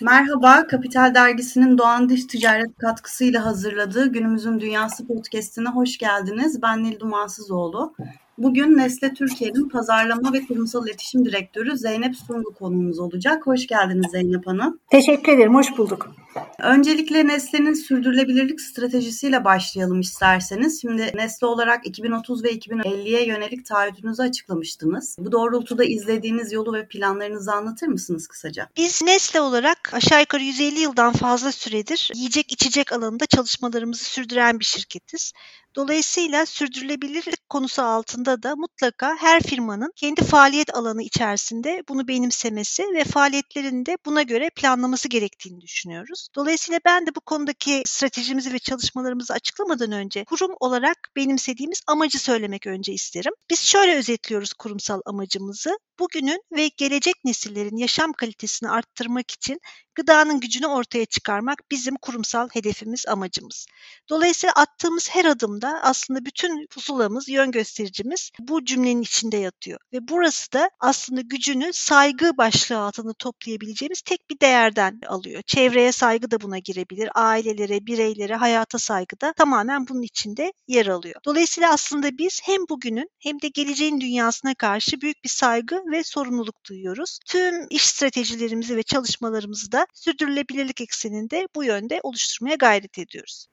Merhaba, Kapital Dergisi'nin Doğan Dış Ticaret katkısıyla hazırladığı Günümüzün Dünyası podcastine hoş geldiniz. Ben Nil Dumansızoğlu. Bugün Nestle Türkiye'nin Pazarlama ve Kurumsal İletişim Direktörü Zeynep Sungu konuğumuz olacak. Hoş geldiniz Zeynep Hanım. Teşekkür ederim, hoş bulduk. Öncelikle Nestle'nin sürdürülebilirlik stratejisiyle başlayalım isterseniz. Şimdi Nestle olarak 2030 ve 2050'ye yönelik taahhütünüzü açıklamıştınız. Bu doğrultuda izlediğiniz yolu ve planlarınızı anlatır mısınız kısaca? Biz Nestle olarak aşağı yukarı 150 yıldan fazla süredir yiyecek içecek alanında çalışmalarımızı sürdüren bir şirketiz. Dolayısıyla sürdürülebilirlik konusu altında da mutlaka her firmanın kendi faaliyet alanı içerisinde bunu benimsemesi ve faaliyetlerini de buna göre planlaması gerektiğini düşünüyoruz. Dolayısıyla ben de bu konudaki stratejimizi ve çalışmalarımızı açıklamadan önce kurum olarak benimsediğimiz amacı söylemek önce isterim. Biz şöyle özetliyoruz kurumsal amacımızı. Bugünün ve gelecek nesillerin yaşam kalitesini arttırmak için gıdanın gücünü ortaya çıkarmak bizim kurumsal hedefimiz, amacımız. Dolayısıyla attığımız her adımda aslında bütün pusulamız, yön göstericimiz bu cümlenin içinde yatıyor. Ve burası da aslında gücünü saygı başlığı altında toplayabileceğimiz tek bir değerden alıyor. Çevreye saygı da buna girebilir, ailelere, bireylere, hayata saygı da tamamen bunun içinde yer alıyor. Dolayısıyla aslında biz hem bugünün hem de geleceğin dünyasına karşı büyük bir saygı ve sorumluluk duyuyoruz. Tüm iş stratejilerimizi ve çalışmalarımızı da sürdürülebilirlik ekseninde bu yönde oluşturmaya gayret ediyoruz.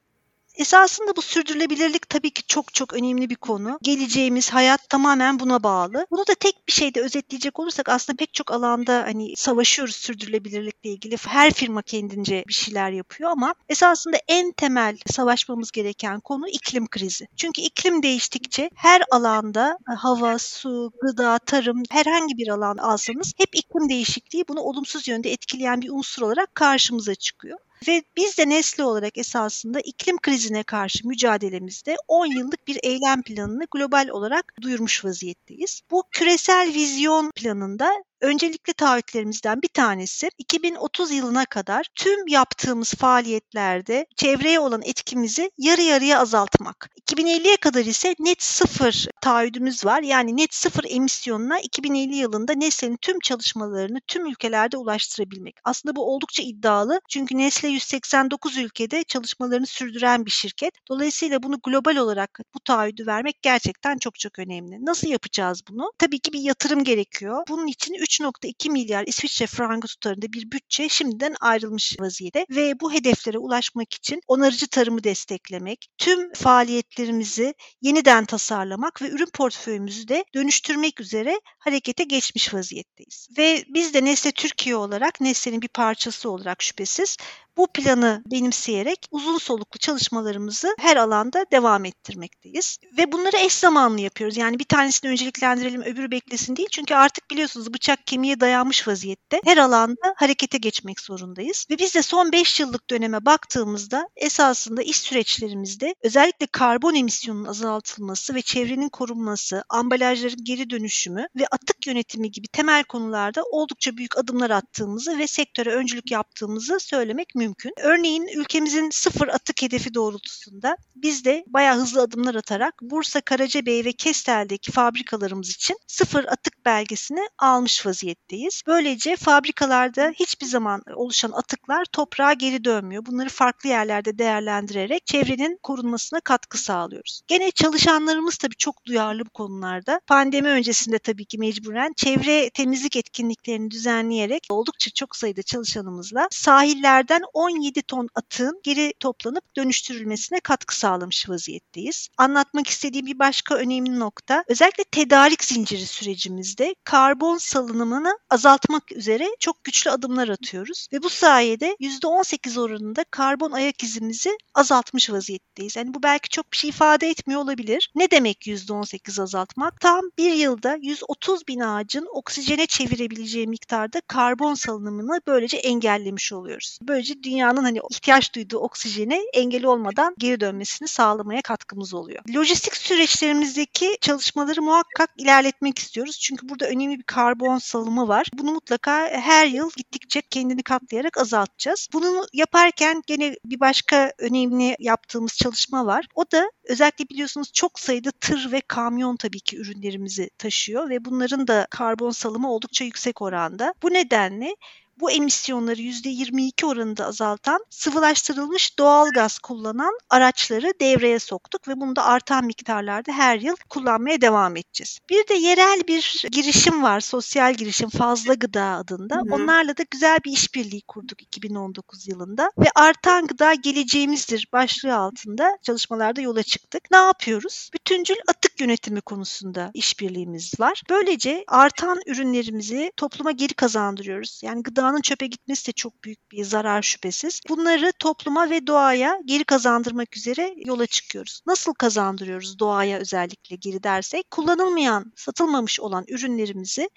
Esasında bu sürdürülebilirlik tabii ki çok çok önemli bir konu. Geleceğimiz hayat tamamen buna bağlı. Bunu da tek bir şeyde özetleyecek olursak aslında pek çok alanda hani savaşıyoruz sürdürülebilirlikle ilgili. Her firma kendince bir şeyler yapıyor ama esasında en temel savaşmamız gereken konu iklim krizi. Çünkü iklim değiştikçe her alanda e, hava, su, gıda, tarım herhangi bir alan alsanız hep iklim değişikliği bunu olumsuz yönde etkileyen bir unsur olarak karşımıza çıkıyor. Ve biz de Nestle olarak esasında iklim krizine karşı mücadelemizde 10 yıllık bir eylem planını global olarak duyurmuş vaziyetteyiz. Bu küresel vizyon planında öncelikli taahhütlerimizden bir tanesi 2030 yılına kadar tüm yaptığımız faaliyetlerde çevreye olan etkimizi yarı yarıya azaltmak. 2050'ye kadar ise net sıfır taahhüdümüz var. Yani net sıfır emisyonuna 2050 yılında Nestle'nin tüm çalışmalarını tüm ülkelerde ulaştırabilmek. Aslında bu oldukça iddialı. Çünkü Nestle 189 ülkede çalışmalarını sürdüren bir şirket. Dolayısıyla bunu global olarak bu taahhüdü vermek gerçekten çok çok önemli. Nasıl yapacağız bunu? Tabii ki bir yatırım gerekiyor. Bunun için 3.2 milyar İsviçre frangı tutarında bir bütçe şimdiden ayrılmış vaziyette ve bu hedeflere ulaşmak için onarıcı tarımı desteklemek, tüm faaliyetlerimizi yeniden tasarlamak ve ürün portföyümüzü de dönüştürmek üzere harekete geçmiş vaziyetteyiz. Ve biz de Nesle Türkiye olarak Nestle'nin bir parçası olarak şüphesiz bu planı benimseyerek uzun soluklu çalışmalarımızı her alanda devam ettirmekteyiz. Ve bunları eş zamanlı yapıyoruz. Yani bir tanesini önceliklendirelim öbürü beklesin değil. Çünkü artık biliyorsunuz bıçak kemiğe dayanmış vaziyette. Her alanda harekete geçmek zorundayız. Ve biz de son 5 yıllık döneme baktığımızda esasında iş süreçlerimizde özellikle karbon emisyonunun azaltılması ve çevrenin korunması, ambalajların geri dönüşümü ve atık yönetimi gibi temel konularda oldukça büyük adımlar attığımızı ve sektöre öncülük yaptığımızı söylemek mümkün. Örneğin ülkemizin sıfır atık hedefi doğrultusunda biz de bayağı hızlı adımlar atarak Bursa, Karacabey ve Kestel'deki fabrikalarımız için sıfır atık belgesini almış vaziyetteyiz. Böylece fabrikalarda hiçbir zaman oluşan atıklar toprağa geri dönmüyor. Bunları farklı yerlerde değerlendirerek çevrenin korunmasına katkı sağlıyoruz. Gene çalışanlarımız tabii çok duyarlı bu konularda. Pandemi öncesinde tabii ki mecburen çevre temizlik etkinliklerini düzenleyerek oldukça çok sayıda çalışanımızla sahillerden 17 ton atığın geri toplanıp dönüştürülmesine katkı sağlamış vaziyetteyiz. Anlatmak istediğim bir başka önemli nokta özellikle tedarik zinciri sürecimizde karbon salınımını azaltmak üzere çok güçlü adımlar atıyoruz ve bu sayede %18 oranında karbon ayak izimizi azaltmış vaziyetteyiz. Yani bu belki çok bir şey ifade etmiyor olabilir. Ne demek %18 azaltmak? Tam bir yılda 130 bin ağacın oksijene çevirebileceği miktarda karbon salınımını böylece engellemiş oluyoruz. Böylece dünyanın hani ihtiyaç duyduğu oksijene engel olmadan geri dönmesini sağlamaya katkımız oluyor. Lojistik süreçlerimizdeki çalışmaları muhakkak ilerletmek istiyoruz. Çünkü burada önemli bir karbon salımı var. Bunu mutlaka her yıl gittikçe kendini katlayarak azaltacağız. Bunu yaparken gene bir başka önemli yaptığımız çalışma var. O da özellikle biliyorsunuz çok sayıda tır ve kamyon tabii ki ürünlerimizi taşıyor ve bunların da karbon salımı oldukça yüksek oranda. Bu nedenle bu emisyonları %22 oranında azaltan sıvılaştırılmış doğal gaz kullanan araçları devreye soktuk ve bunu da artan miktarlarda her yıl kullanmaya devam edeceğiz. Bir de yerel bir girişim var, sosyal girişim Fazla Gıda adında. Hı hı. Onlarla da güzel bir işbirliği kurduk 2019 yılında ve artan gıda geleceğimizdir başlığı altında çalışmalarda yola çıktık. Ne yapıyoruz? Bütüncül atık yönetimi konusunda işbirliğimiz var. Böylece artan ürünlerimizi topluma geri kazandırıyoruz. Yani gıdanın çöpe gitmesi de çok büyük bir zarar şüphesiz. Bunları topluma ve doğaya geri kazandırmak üzere yola çıkıyoruz. Nasıl kazandırıyoruz doğaya özellikle geri dersek? Kullanılmayan, satılmamış olan ürünlerimizi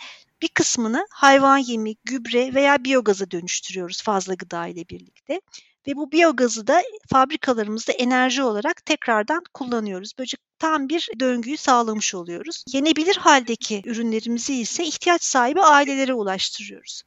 bir kısmını hayvan yemi, gübre veya biyogaza dönüştürüyoruz fazla gıda ile birlikte. Ve bu biyogazı da fabrikalarımızda enerji olarak tekrardan kullanıyoruz. Böylece tam bir döngüyü sağlamış oluyoruz. Yenebilir haldeki ürünlerimizi ise ihtiyaç sahibi ailelere ulaştırıyoruz.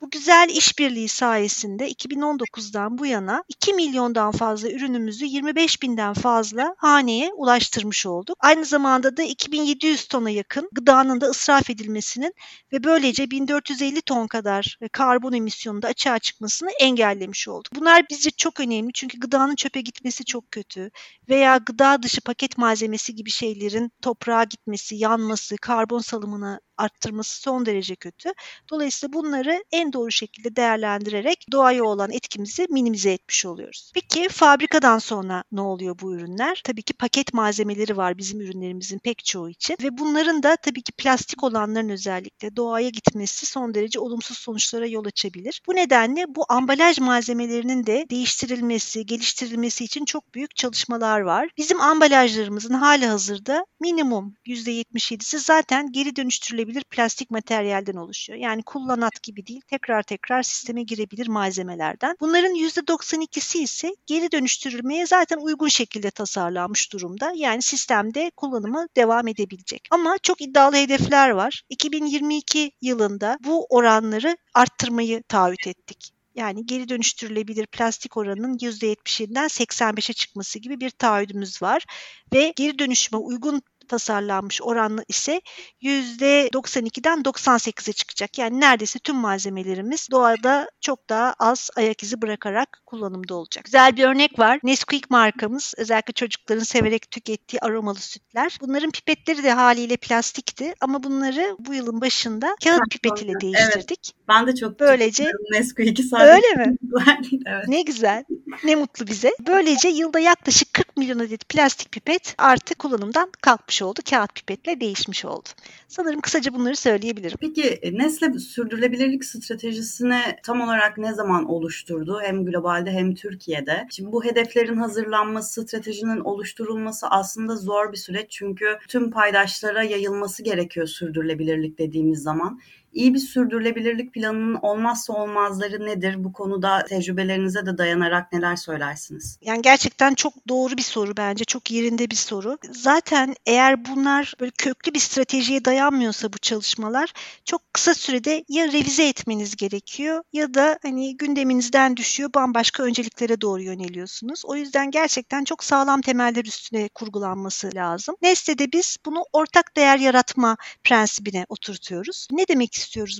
Bu güzel işbirliği sayesinde 2019'dan bu yana 2 milyondan fazla ürünümüzü 25 binden fazla haneye ulaştırmış olduk. Aynı zamanda da 2700 tona yakın gıdanın da ısraf edilmesinin ve böylece 1450 ton kadar karbon emisyonu da açığa çıkmasını engellemiş olduk. Bunlar bizce çok önemli çünkü gıdanın çöpe gitmesi çok kötü veya gıda dışı paket malzemesi gibi şeylerin toprağa gitmesi, yanması, karbon salımını arttırması son derece kötü. Dolayısıyla bunları en doğru şekilde değerlendirerek doğaya olan etkimizi minimize etmiş oluyoruz. Peki fabrikadan sonra ne oluyor bu ürünler? Tabii ki paket malzemeleri var bizim ürünlerimizin pek çoğu için ve bunların da tabii ki plastik olanların özellikle doğaya gitmesi son derece olumsuz sonuçlara yol açabilir. Bu nedenle bu ambalaj malzemelerinin de değiştirilmesi, geliştirilmesi için çok büyük çalışmalar var. Bizim ambalajlarımızın hali hazırda minimum %77'si zaten geri dönüştürülebilir dönüştürülebilir plastik materyalden oluşuyor. Yani kullanat gibi değil, tekrar tekrar sisteme girebilir malzemelerden. Bunların %92'si ise geri dönüştürülmeye zaten uygun şekilde tasarlanmış durumda. Yani sistemde kullanımı devam edebilecek. Ama çok iddialı hedefler var. 2022 yılında bu oranları arttırmayı taahhüt ettik. Yani geri dönüştürülebilir plastik oranının %77'den 85'e çıkması gibi bir taahhüdümüz var ve geri dönüşüme uygun tasarlanmış oranlı ise %92'den 98'e çıkacak. Yani neredeyse tüm malzemelerimiz doğada çok daha az ayak izi bırakarak kullanımda olacak. Güzel bir örnek var. Nesquik markamız özellikle çocukların severek tükettiği aromalı sütler. Bunların pipetleri de haliyle plastikti ama bunları bu yılın başında kağıt pipetiyle değiştirdik. Evet. Ben de çok Böylece Nesquik'i sadece. Öyle mi? evet. Ne güzel. Ne mutlu bize. Böylece yılda yaklaşık 40 milyon adet plastik pipet artık kullanımdan kalkmış olmuş oldu. Kağıt pipetle değişmiş oldu. Sanırım kısaca bunları söyleyebilirim. Peki e, Nestle sürdürülebilirlik stratejisini tam olarak ne zaman oluşturdu? Hem globalde hem Türkiye'de. Şimdi bu hedeflerin hazırlanması, stratejinin oluşturulması aslında zor bir süreç. Çünkü tüm paydaşlara yayılması gerekiyor sürdürülebilirlik dediğimiz zaman. İyi bir sürdürülebilirlik planının olmazsa olmazları nedir? Bu konuda tecrübelerinize de dayanarak neler söylersiniz? Yani gerçekten çok doğru bir soru bence. Çok yerinde bir soru. Zaten eğer bunlar böyle köklü bir stratejiye dayanmıyorsa bu çalışmalar çok kısa sürede ya revize etmeniz gerekiyor ya da hani gündeminizden düşüyor bambaşka önceliklere doğru yöneliyorsunuz. O yüzden gerçekten çok sağlam temeller üstüne kurgulanması lazım. Nestle'de biz bunu ortak değer yaratma prensibine oturtuyoruz. Ne demek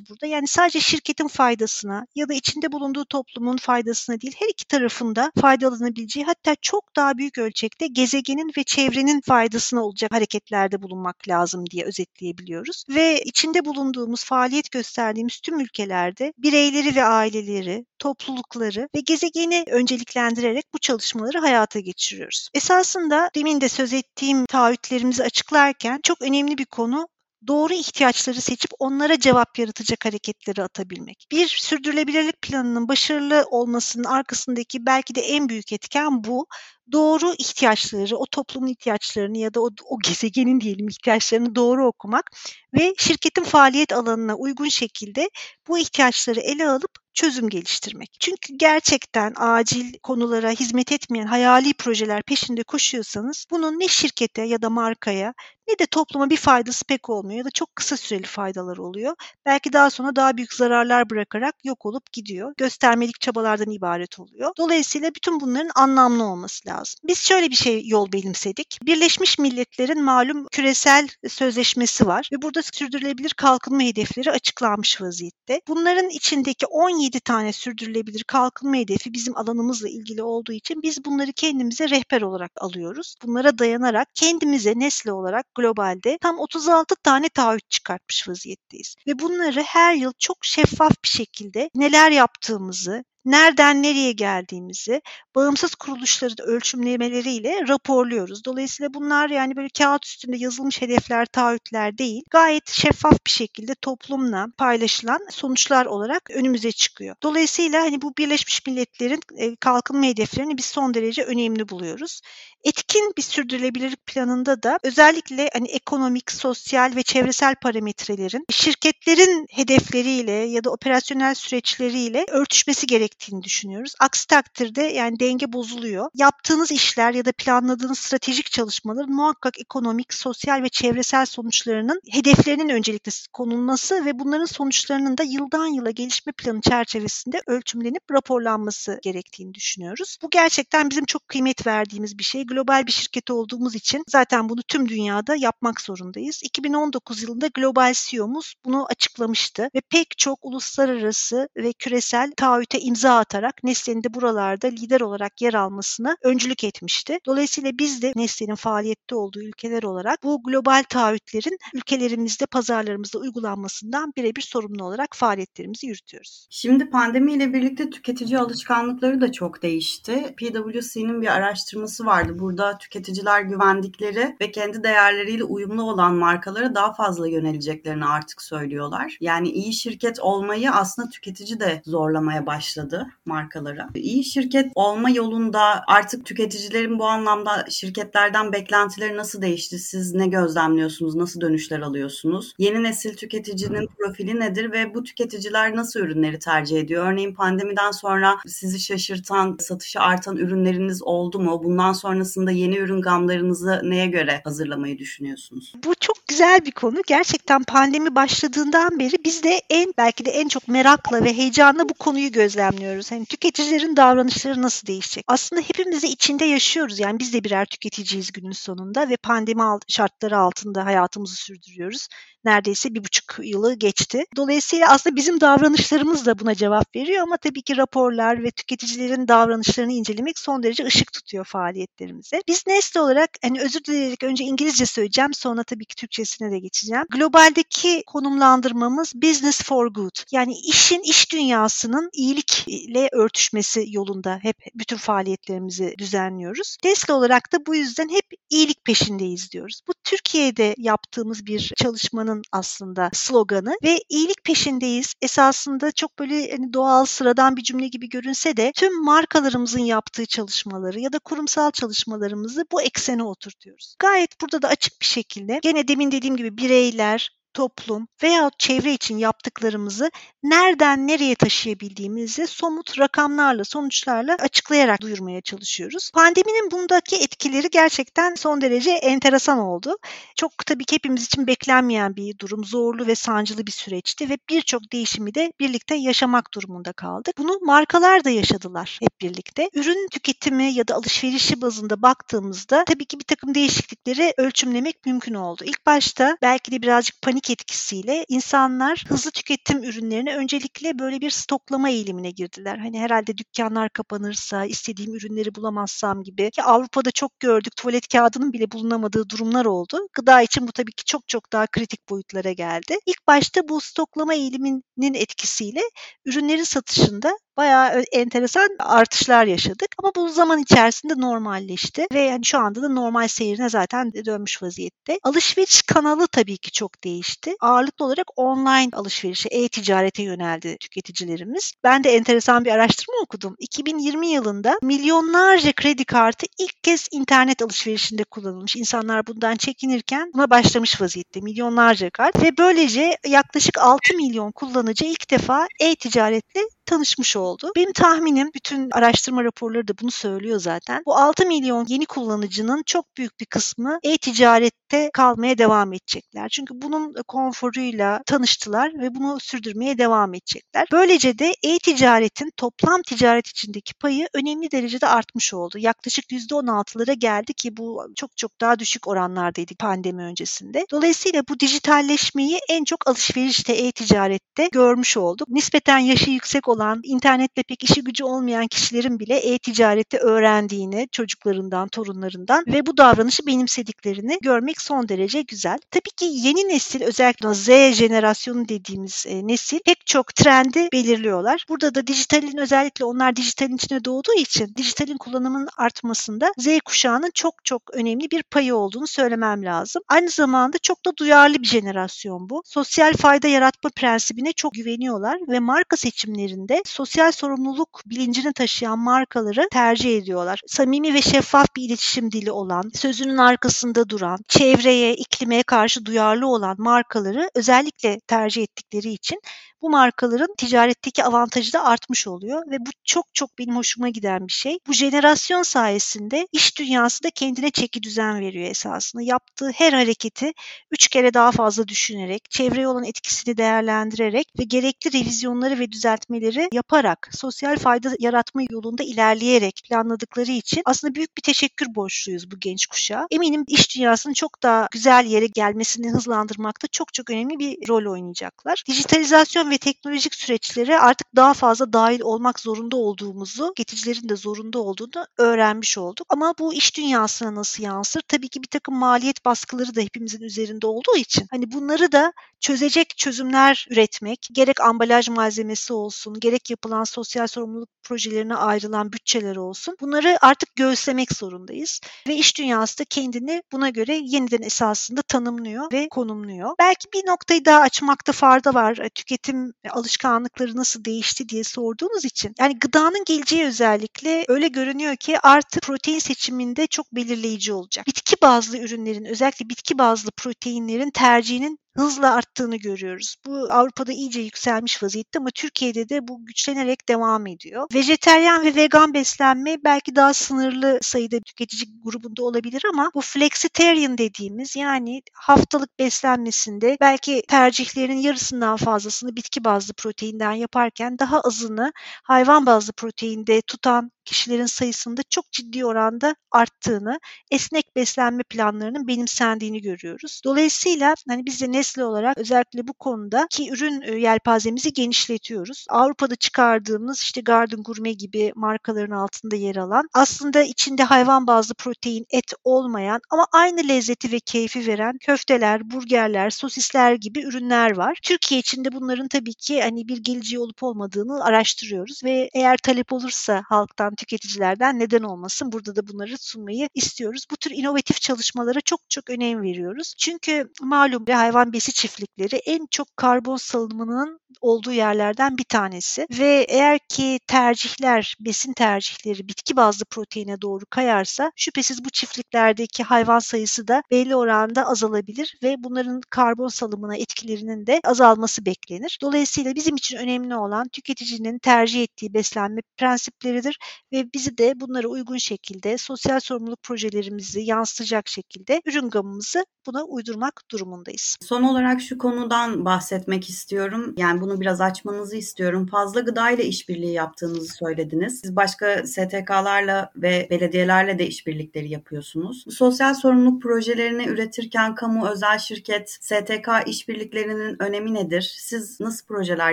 burada. Yani sadece şirketin faydasına ya da içinde bulunduğu toplumun faydasına değil her iki tarafında faydalanabileceği hatta çok daha büyük ölçekte gezegenin ve çevrenin faydasına olacak hareketlerde bulunmak lazım diye özetleyebiliyoruz. Ve içinde bulunduğumuz faaliyet gösterdiğimiz tüm ülkelerde bireyleri ve aileleri, toplulukları ve gezegeni önceliklendirerek bu çalışmaları hayata geçiriyoruz. Esasında demin de söz ettiğim taahhütlerimizi açıklarken çok önemli bir konu doğru ihtiyaçları seçip onlara cevap yaratacak hareketleri atabilmek. Bir sürdürülebilirlik planının başarılı olmasının arkasındaki belki de en büyük etken bu. Doğru ihtiyaçları, o toplumun ihtiyaçlarını ya da o, o gezegenin diyelim ihtiyaçlarını doğru okumak ve şirketin faaliyet alanına uygun şekilde bu ihtiyaçları ele alıp çözüm geliştirmek. Çünkü gerçekten acil konulara hizmet etmeyen hayali projeler peşinde koşuyorsanız bunun ne şirkete ya da markaya ne de topluma bir faydası pek olmuyor ya da çok kısa süreli faydalar oluyor. Belki daha sonra daha büyük zararlar bırakarak yok olup gidiyor. Göstermelik çabalardan ibaret oluyor. Dolayısıyla bütün bunların anlamlı olması lazım. Biz şöyle bir şey yol benimsedik. Birleşmiş Milletler'in malum küresel sözleşmesi var ve burada sürdürülebilir kalkınma hedefleri açıklanmış vaziyette. Bunların içindeki 17 tane sürdürülebilir kalkınma hedefi bizim alanımızla ilgili olduğu için biz bunları kendimize rehber olarak alıyoruz. Bunlara dayanarak kendimize nesle olarak globalde tam 36 tane taahhüt çıkartmış vaziyetteyiz. Ve bunları her yıl çok şeffaf bir şekilde neler yaptığımızı, nereden nereye geldiğimizi bağımsız kuruluşların ölçümlemeleriyle raporluyoruz. Dolayısıyla bunlar yani böyle kağıt üstünde yazılmış hedefler, taahhütler değil. Gayet şeffaf bir şekilde toplumla paylaşılan sonuçlar olarak önümüze çıkıyor. Dolayısıyla hani bu Birleşmiş Milletler'in e, kalkınma hedeflerini biz son derece önemli buluyoruz. Etkin bir sürdürülebilirlik planında da özellikle hani ekonomik, sosyal ve çevresel parametrelerin şirketlerin hedefleriyle ya da operasyonel süreçleriyle örtüşmesi gerektiğini düşünüyoruz. Aksi takdirde yani denge bozuluyor. Yaptığınız işler ya da planladığınız stratejik çalışmaların muhakkak ekonomik, sosyal ve çevresel sonuçlarının hedeflerinin öncelikle konulması ve bunların sonuçlarının da yıldan yıla gelişme planı çerçevesinde ölçümlenip raporlanması gerektiğini düşünüyoruz. Bu gerçekten bizim çok kıymet verdiğimiz bir şey global bir şirket olduğumuz için zaten bunu tüm dünyada yapmak zorundayız. 2019 yılında Global CEO'muz bunu açıklamıştı ve pek çok uluslararası ve küresel taahhüte imza atarak Nestle'nin de buralarda lider olarak yer almasına öncülük etmişti. Dolayısıyla biz de Nestle'nin faaliyette olduğu ülkeler olarak bu global taahhütlerin ülkelerimizde, pazarlarımızda uygulanmasından birebir sorumlu olarak faaliyetlerimizi yürütüyoruz. Şimdi pandemiyle birlikte tüketici alışkanlıkları da çok değişti. PwC'nin bir araştırması vardı. Bu burada tüketiciler güvendikleri ve kendi değerleriyle uyumlu olan markalara daha fazla yöneleceklerini artık söylüyorlar. Yani iyi şirket olmayı aslında tüketici de zorlamaya başladı markalara. İyi şirket olma yolunda artık tüketicilerin bu anlamda şirketlerden beklentileri nasıl değişti? Siz ne gözlemliyorsunuz? Nasıl dönüşler alıyorsunuz? Yeni nesil tüketicinin profili nedir ve bu tüketiciler nasıl ürünleri tercih ediyor? Örneğin pandemiden sonra sizi şaşırtan, satışı artan ürünleriniz oldu mu? Bundan sonrası sonrasında yeni ürün gamlarınızı neye göre hazırlamayı düşünüyorsunuz? Bu çok güzel bir konu. Gerçekten pandemi başladığından beri biz de en belki de en çok merakla ve heyecanla bu konuyu gözlemliyoruz. Hani tüketicilerin davranışları nasıl değişecek? Aslında hepimiz de içinde yaşıyoruz. Yani biz de birer tüketiciyiz günün sonunda ve pandemi şartları altında hayatımızı sürdürüyoruz neredeyse bir buçuk yılı geçti. Dolayısıyla aslında bizim davranışlarımız da buna cevap veriyor ama tabii ki raporlar ve tüketicilerin davranışlarını incelemek son derece ışık tutuyor faaliyetlerimize. Biz Nestle olarak hani özür dileyerek önce İngilizce söyleyeceğim sonra tabii ki Türkçesine de geçeceğim. Globaldeki konumlandırmamız business for good. Yani işin, iş dünyasının iyilikle örtüşmesi yolunda hep bütün faaliyetlerimizi düzenliyoruz. Nestle olarak da bu yüzden hep iyilik peşindeyiz diyoruz. Bu Türkiye'de yaptığımız bir çalışmanın aslında sloganı ve iyilik peşindeyiz. Esasında çok böyle hani doğal sıradan bir cümle gibi görünse de tüm markalarımızın yaptığı çalışmaları ya da kurumsal çalışmalarımızı bu eksene oturtuyoruz. Gayet burada da açık bir şekilde gene demin dediğim gibi bireyler, toplum veya çevre için yaptıklarımızı nereden nereye taşıyabildiğimizi somut rakamlarla, sonuçlarla açıklayarak duyurmaya çalışıyoruz. Pandeminin bundaki etkileri gerçekten son derece enteresan oldu. Çok tabii ki hepimiz için beklenmeyen bir durum, zorlu ve sancılı bir süreçti ve birçok değişimi de birlikte yaşamak durumunda kaldık. Bunu markalar da yaşadılar hep birlikte. Ürün tüketimi ya da alışverişi bazında baktığımızda tabii ki bir takım değişiklikleri ölçümlemek mümkün oldu. İlk başta belki de birazcık panik panik etkisiyle insanlar hızlı tüketim ürünlerini öncelikle böyle bir stoklama eğilimine girdiler. Hani herhalde dükkanlar kapanırsa, istediğim ürünleri bulamazsam gibi ki Avrupa'da çok gördük tuvalet kağıdının bile bulunamadığı durumlar oldu. Gıda için bu tabii ki çok çok daha kritik boyutlara geldi. İlk başta bu stoklama eğiliminin etkisiyle ürünlerin satışında bayağı enteresan artışlar yaşadık. Ama bu zaman içerisinde normalleşti ve yani şu anda da normal seyrine zaten dönmüş vaziyette. Alışveriş kanalı tabii ki çok değişti. Ağırlıklı olarak online alışverişe, e-ticarete yöneldi tüketicilerimiz. Ben de enteresan bir araştırma okudum. 2020 yılında milyonlarca kredi kartı ilk kez internet alışverişinde kullanılmış. İnsanlar bundan çekinirken buna başlamış vaziyette. Milyonlarca kart ve böylece yaklaşık 6 milyon kullanıcı ilk defa e-ticaretle tanışmış oldu. Benim tahminim bütün araştırma raporları da bunu söylüyor zaten. Bu 6 milyon yeni kullanıcının çok büyük bir kısmı e-ticarette kalmaya devam edecekler. Çünkü bunun konforuyla tanıştılar ve bunu sürdürmeye devam edecekler. Böylece de e-ticaretin toplam ticaret içindeki payı önemli derecede artmış oldu. Yaklaşık %16'lara geldi ki bu çok çok daha düşük oranlardaydı pandemi öncesinde. Dolayısıyla bu dijitalleşmeyi en çok alışverişte, e-ticarette görmüş olduk. Nispeten yaşı yüksek olan, internetle pek işi gücü olmayan kişilerin bile e-ticareti öğrendiğini çocuklarından, torunlarından ve bu davranışı benimsediklerini görmek son derece güzel. Tabii ki yeni nesil özellikle Z jenerasyonu dediğimiz e, nesil pek çok trendi belirliyorlar. Burada da dijitalin özellikle onlar dijitalin içine doğduğu için dijitalin kullanımının artmasında Z kuşağının çok çok önemli bir payı olduğunu söylemem lazım. Aynı zamanda çok da duyarlı bir jenerasyon bu. Sosyal fayda yaratma prensibine çok güveniyorlar ve marka seçimlerinde sosyal sorumluluk bilincini taşıyan markaları tercih ediyorlar. Samimi ve şeffaf bir iletişim dili olan, sözünün arkasında duran, çevreye, iklime karşı duyarlı olan markaları özellikle tercih ettikleri için bu markaların ticaretteki avantajı da artmış oluyor ve bu çok çok benim hoşuma giden bir şey. Bu jenerasyon sayesinde iş dünyası da kendine çeki düzen veriyor esasında. Yaptığı her hareketi üç kere daha fazla düşünerek, çevreye olan etkisini değerlendirerek ve gerekli revizyonları ve düzeltmeleri yaparak, sosyal fayda yaratma yolunda ilerleyerek planladıkları için aslında büyük bir teşekkür borçluyuz bu genç kuşağa. Eminim iş dünyasının çok daha güzel yere gelmesini hızlandırmakta çok çok önemli bir rol oynayacaklar. Dijitalizasyon ve teknolojik süreçlere artık daha fazla dahil olmak zorunda olduğumuzu, tüketicilerin de zorunda olduğunu öğrenmiş olduk. Ama bu iş dünyasına nasıl yansır? Tabii ki bir takım maliyet baskıları da hepimizin üzerinde olduğu için hani bunları da çözecek çözümler üretmek, gerek ambalaj malzemesi olsun, gerek yapılan sosyal sorumluluk projelerine ayrılan bütçeler olsun. Bunları artık göğüslemek zorundayız ve iş dünyası da kendini buna göre yeniden esasında tanımlıyor ve konumluyor. Belki bir noktayı daha açmakta fayda var. E, tüketim alışkanlıkları nasıl değişti diye sorduğunuz için. Yani gıdanın geleceği özellikle öyle görünüyor ki artık protein seçiminde çok belirleyici olacak. Bitki bazlı ürünlerin özellikle bitki bazlı proteinlerin tercihinin hızla arttığını görüyoruz. Bu Avrupa'da iyice yükselmiş vaziyette ama Türkiye'de de bu güçlenerek devam ediyor. Vejeteryan ve vegan beslenme belki daha sınırlı sayıda tüketici grubunda olabilir ama bu flexitarian dediğimiz yani haftalık beslenmesinde belki tercihlerinin yarısından fazlasını bitki bazlı proteinden yaparken daha azını hayvan bazlı proteinde tutan kişilerin sayısında çok ciddi oranda arttığını, esnek beslenme planlarının benimsendiğini görüyoruz. Dolayısıyla hani biz de Nestle olarak özellikle bu konuda ki ürün yelpazemizi genişletiyoruz. Avrupa'da çıkardığımız işte Garden Gourmet gibi markaların altında yer alan aslında içinde hayvan bazlı protein, et olmayan ama aynı lezzeti ve keyfi veren köfteler, burgerler, sosisler gibi ürünler var. Türkiye içinde bunların tabii ki hani bir geleceği olup olmadığını araştırıyoruz ve eğer talep olursa halktan tüketicilerden neden olmasın? Burada da bunları sunmayı istiyoruz. Bu tür inovatif çalışmalara çok çok önem veriyoruz. Çünkü malum hayvan besi çiftlikleri en çok karbon salımının olduğu yerlerden bir tanesi ve eğer ki tercihler, besin tercihleri bitki bazlı proteine doğru kayarsa şüphesiz bu çiftliklerdeki hayvan sayısı da belli oranda azalabilir ve bunların karbon salımına etkilerinin de azalması beklenir. Dolayısıyla bizim için önemli olan tüketicinin tercih ettiği beslenme prensipleridir ve bizi de bunlara uygun şekilde sosyal sorumluluk projelerimizi yansıtacak şekilde ürün gamımızı buna uydurmak durumundayız. Son olarak şu konudan bahsetmek istiyorum. Yani bunu biraz açmanızı istiyorum. Fazla gıda ile işbirliği yaptığınızı söylediniz. Siz başka STK'larla ve belediyelerle de işbirlikleri yapıyorsunuz. Sosyal sorumluluk projelerini üretirken kamu, özel şirket, STK işbirliklerinin önemi nedir? Siz nasıl projeler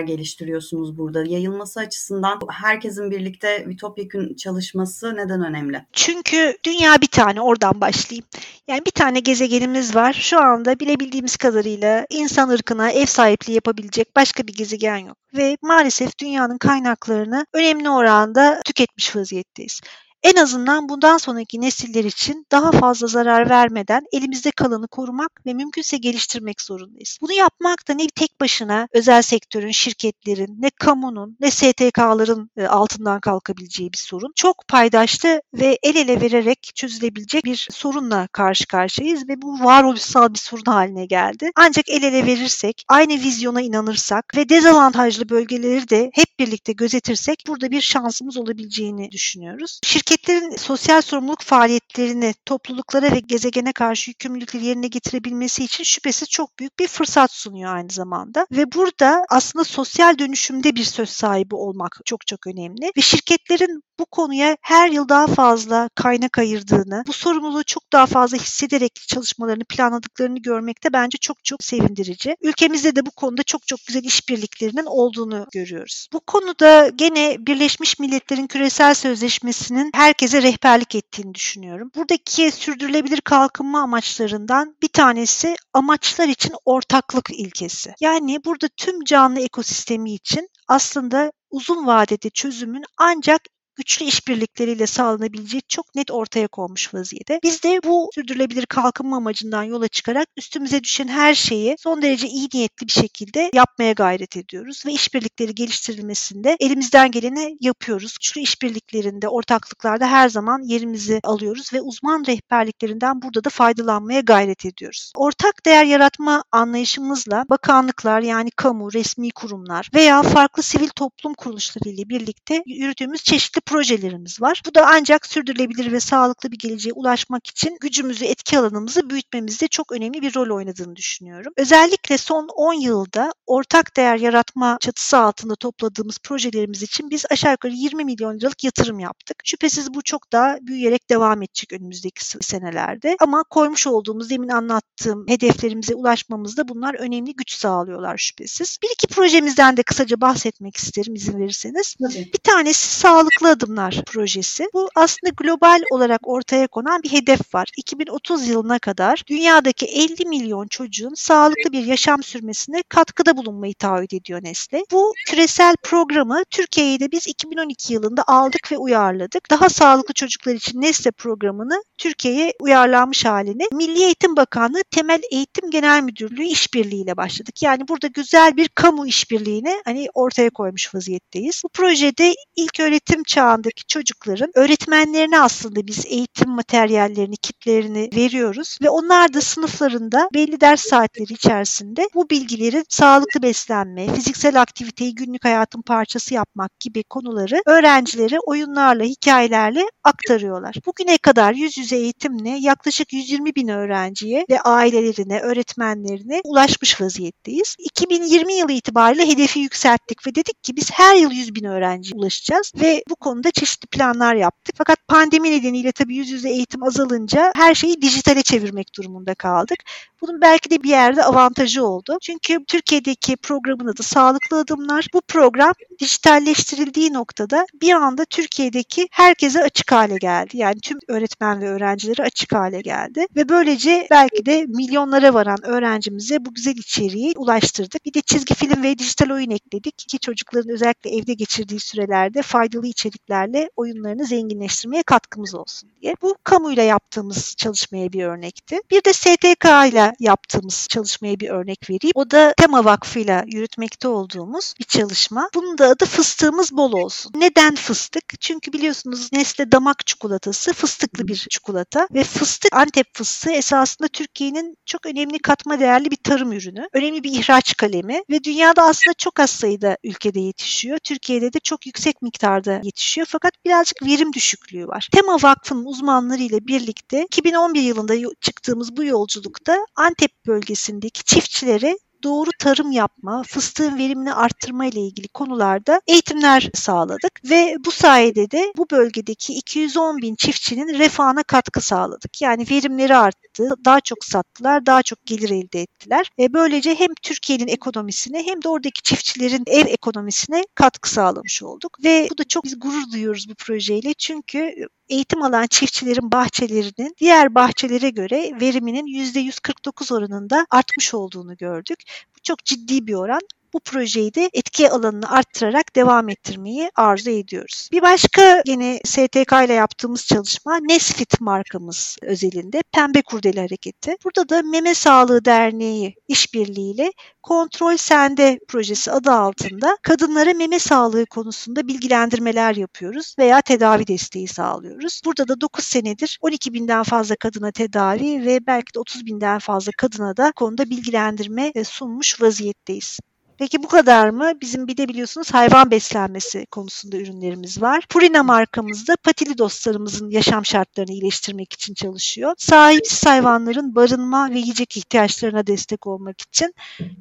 geliştiriyorsunuz burada? Yayılması açısından herkesin birlikte Vitopyekün çalışması neden önemli? Çünkü dünya bir tane oradan başlayayım. Yani bir tane gezegenimiz var. Şu anda bilebildiğimiz kadarıyla insan ırkına ev sahipliği yapabilecek başka bir gezegen yok. Ve maalesef dünyanın kaynaklarını önemli oranda tüketmiş vaziyetteyiz. En azından bundan sonraki nesiller için daha fazla zarar vermeden elimizde kalanı korumak ve mümkünse geliştirmek zorundayız. Bunu yapmak da ne tek başına özel sektörün, şirketlerin, ne kamunun, ne STK'ların e, altından kalkabileceği bir sorun. Çok paydaşlı ve el ele vererek çözülebilecek bir sorunla karşı karşıyayız ve bu varoluşsal bir sorun haline geldi. Ancak el ele verirsek, aynı vizyona inanırsak ve dezavantajlı bölgeleri de hep birlikte gözetirsek burada bir şansımız olabileceğini düşünüyoruz. Şirketlerin sosyal sorumluluk faaliyetlerini topluluklara ve gezegene karşı yükümlülükleri yerine getirebilmesi için şüphesiz çok büyük bir fırsat sunuyor aynı zamanda. Ve burada aslında sosyal dönüşümde bir söz sahibi olmak çok çok önemli. Ve şirketlerin bu konuya her yıl daha fazla kaynak ayırdığını, bu sorumluluğu çok daha fazla hissederek çalışmalarını planladıklarını görmekte bence çok çok sevindirici. Ülkemizde de bu konuda çok çok güzel işbirliklerinin olduğunu görüyoruz. Bu konuda gene Birleşmiş Milletler'in küresel sözleşmesinin herkese rehberlik ettiğini düşünüyorum. Buradaki sürdürülebilir kalkınma amaçlarından bir tanesi amaçlar için ortaklık ilkesi. Yani burada tüm canlı ekosistemi için aslında uzun vadede çözümün ancak güçlü işbirlikleriyle sağlanabileceği çok net ortaya konmuş vaziyette. Biz de bu sürdürülebilir kalkınma amacından yola çıkarak üstümüze düşen her şeyi son derece iyi niyetli bir şekilde yapmaya gayret ediyoruz ve işbirlikleri geliştirilmesinde elimizden geleni yapıyoruz. Güçlü işbirliklerinde, ortaklıklarda her zaman yerimizi alıyoruz ve uzman rehberliklerinden burada da faydalanmaya gayret ediyoruz. Ortak değer yaratma anlayışımızla bakanlıklar yani kamu, resmi kurumlar veya farklı sivil toplum kuruluşları ile birlikte yürüttüğümüz çeşitli projelerimiz var. Bu da ancak sürdürülebilir ve sağlıklı bir geleceğe ulaşmak için gücümüzü, etki alanımızı büyütmemizde çok önemli bir rol oynadığını düşünüyorum. Özellikle son 10 yılda ortak değer yaratma çatısı altında topladığımız projelerimiz için biz aşağı yukarı 20 milyon liralık yatırım yaptık. Şüphesiz bu çok daha büyüyerek devam edecek önümüzdeki senelerde. Ama koymuş olduğumuz demin anlattığım hedeflerimize ulaşmamızda bunlar önemli güç sağlıyorlar şüphesiz. Bir iki projemizden de kısaca bahsetmek isterim izin verirseniz. Tabii. Bir tanesi sağlıklı Adımlar projesi. Bu aslında global olarak ortaya konan bir hedef var. 2030 yılına kadar dünyadaki 50 milyon çocuğun sağlıklı bir yaşam sürmesine katkıda bulunmayı taahhüt ediyor Nestle. Bu küresel programı Türkiye'ye de biz 2012 yılında aldık ve uyarladık. Daha sağlıklı çocuklar için Nestle programını Türkiye'ye uyarlanmış halini Milli Eğitim Bakanlığı Temel Eğitim Genel Müdürlüğü işbirliğiyle başladık. Yani burada güzel bir kamu işbirliğini hani ortaya koymuş vaziyetteyiz. Bu projede ilk öğretim çağındaki çocukların öğretmenlerine aslında biz eğitim materyallerini, kitlerini veriyoruz ve onlar da sınıflarında belli ders saatleri içerisinde bu bilgileri sağlıklı beslenme, fiziksel aktiviteyi günlük hayatın parçası yapmak gibi konuları öğrencilere oyunlarla, hikayelerle aktarıyorlar. Bugüne kadar yüz yüze eğitimle yaklaşık 120 bin öğrenciye ve ailelerine, öğretmenlerine ulaşmış vaziyetteyiz. 2020 yılı itibariyle hedefi yükselttik ve dedik ki biz her yıl 100 bin öğrenci ulaşacağız ve bu konuda çeşitli planlar yaptık. Fakat pandemi nedeniyle tabii yüz yüze eğitim azalınca her şeyi dijitale çevirmek durumunda kaldık. Bunun belki de bir yerde avantajı oldu. Çünkü Türkiye'deki programın adı Sağlıklı Adımlar. Bu program dijitalleştirildiği noktada bir anda Türkiye'deki herkese açık hale geldi. Yani tüm öğretmen ve öğrencilere açık hale geldi. Ve böylece belki de milyonlara varan öğrencimize bu güzel içeriği ulaştırdık. Bir de çizgi film ve dijital oyun ekledik ki çocukların özellikle evde geçirdiği sürelerde faydalı içeriklerle oyunlarını zenginleştirmeye katkımız olsun diye. Bu kamuyla yaptığımız çalışmaya bir örnekti. Bir de STK ile yaptığımız çalışmaya bir örnek vereyim. O da Tema Vakfı ile yürütmekte olduğumuz bir çalışma. Bunun da adı Fıstığımız Bol Olsun. Neden fıstık? Çünkü biliyorsunuz Nestle damak çikolatası fıstıklı bir çikolata ve fıstık Antep fıstığı esasında Türkiye'nin çok önemli katma değerli bir tarım ürünü. Önemli bir ihraç kalemi ve dünyada aslında çok az sayıda ülkede yetişiyor. Türkiye'de de çok yüksek miktarda yetişiyor fakat birazcık verim düşüklüğü var. Tema Vakfı'nın uzmanları ile birlikte 2011 yılında çıktığımız bu yolculukta Antep bölgesindeki çiftçilere doğru tarım yapma, fıstığın verimini arttırma ile ilgili konularda eğitimler sağladık ve bu sayede de bu bölgedeki 210 bin çiftçinin refahına katkı sağladık. Yani verimleri arttı, daha çok sattılar, daha çok gelir elde ettiler. E böylece hem Türkiye'nin ekonomisine hem de oradaki çiftçilerin ev ekonomisine katkı sağlamış olduk ve bu da çok biz gurur duyuyoruz bu projeyle çünkü eğitim alan çiftçilerin bahçelerinin diğer bahçelere göre veriminin %149 oranında artmış olduğunu gördük. Bu çok ciddi bir oran. Bu projeyi de etki alanını arttırarak devam ettirmeyi arzu ediyoruz. Bir başka yine STK ile yaptığımız çalışma Nesfit markamız özelinde Pembe Kurdele Hareketi. Burada da Meme Sağlığı Derneği işbirliğiyle Kontrol Sende projesi adı altında kadınlara meme sağlığı konusunda bilgilendirmeler yapıyoruz veya tedavi desteği sağlıyoruz. Burada da 9 senedir 12 binden fazla kadına tedavi ve belki de 30 binden fazla kadına da konuda bilgilendirme e, sunmuş vaziyetteyiz. Peki bu kadar mı? Bizim bir de biliyorsunuz hayvan beslenmesi konusunda ürünlerimiz var. Purina markamızda patili dostlarımızın yaşam şartlarını iyileştirmek için çalışıyor. Sahipsiz hayvanların barınma ve yiyecek ihtiyaçlarına destek olmak için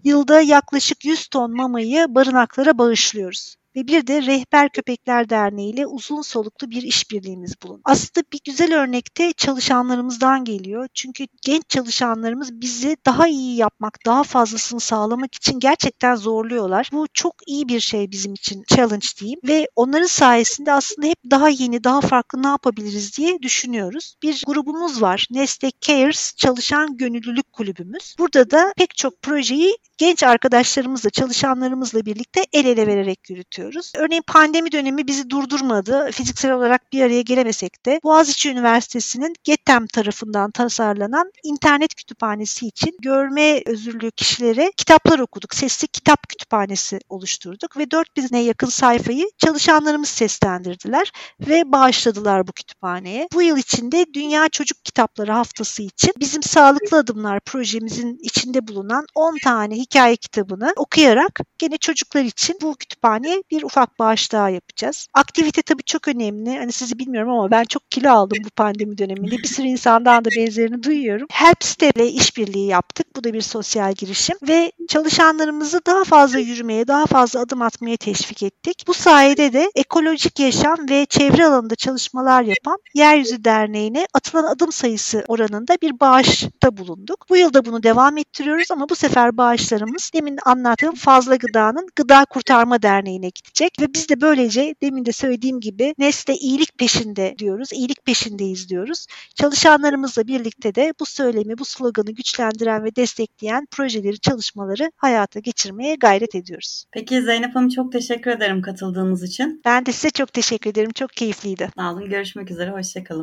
yılda yaklaşık 100 ton mamayı barınaklara bağışlıyoruz ve bir de Rehber Köpekler Derneği ile uzun soluklu bir işbirliğimiz bulun. Aslında bir güzel örnekte çalışanlarımızdan geliyor. Çünkü genç çalışanlarımız bizi daha iyi yapmak, daha fazlasını sağlamak için gerçekten zorluyorlar. Bu çok iyi bir şey bizim için challenge diyeyim ve onların sayesinde aslında hep daha yeni, daha farklı ne yapabiliriz diye düşünüyoruz. Bir grubumuz var. Nestle Cares Çalışan Gönüllülük Kulübümüz. Burada da pek çok projeyi genç arkadaşlarımızla, çalışanlarımızla birlikte el ele vererek yürütüyoruz. Örneğin pandemi dönemi bizi durdurmadı. Fiziksel olarak bir araya gelemesek de Boğaziçi Üniversitesi'nin GETEM tarafından tasarlanan internet kütüphanesi için görme özürlü kişilere kitaplar okuduk. Sesli kitap kütüphanesi oluşturduk ve 4000'e yakın sayfayı çalışanlarımız seslendirdiler ve bağışladılar bu kütüphaneye. Bu yıl içinde Dünya Çocuk Kitapları Haftası için bizim Sağlıklı Adımlar projemizin içinde bulunan 10 tane hikaye kitabını okuyarak gene çocuklar için bu kütüphaneye bir ufak bağış daha yapacağız. Aktivite tabii çok önemli. Hani sizi bilmiyorum ama ben çok kilo aldım bu pandemi döneminde. Bir sürü insandan da benzerini duyuyorum. Helpste ile işbirliği yaptık. Bu da bir sosyal girişim ve çalışanlarımızı daha fazla yürümeye, daha fazla adım atmaya teşvik ettik. Bu sayede de ekolojik yaşam ve çevre alanında çalışmalar yapan Yeryüzü Derneği'ne atılan adım sayısı oranında bir bağışta bulunduk. Bu yılda bunu devam ettiriyoruz ama bu sefer bağışlarımız demin anlattığım Fazla Gıda'nın Gıda Kurtarma Derneği'ne gidecek ve biz de böylece demin de söylediğim gibi Nesle iyilik peşinde diyoruz, iyilik peşindeyiz diyoruz. Çalışanlarımızla birlikte de bu söylemi, bu sloganı güçlendiren ve destekleyen projeleri, çalışmaları hayata geçirmeye gayret ediyoruz. Peki Zeynep Hanım çok teşekkür ederim katıldığınız için. Ben de size çok teşekkür ederim. Çok keyifliydi. Sağ olun. Görüşmek üzere. Hoşçakalın.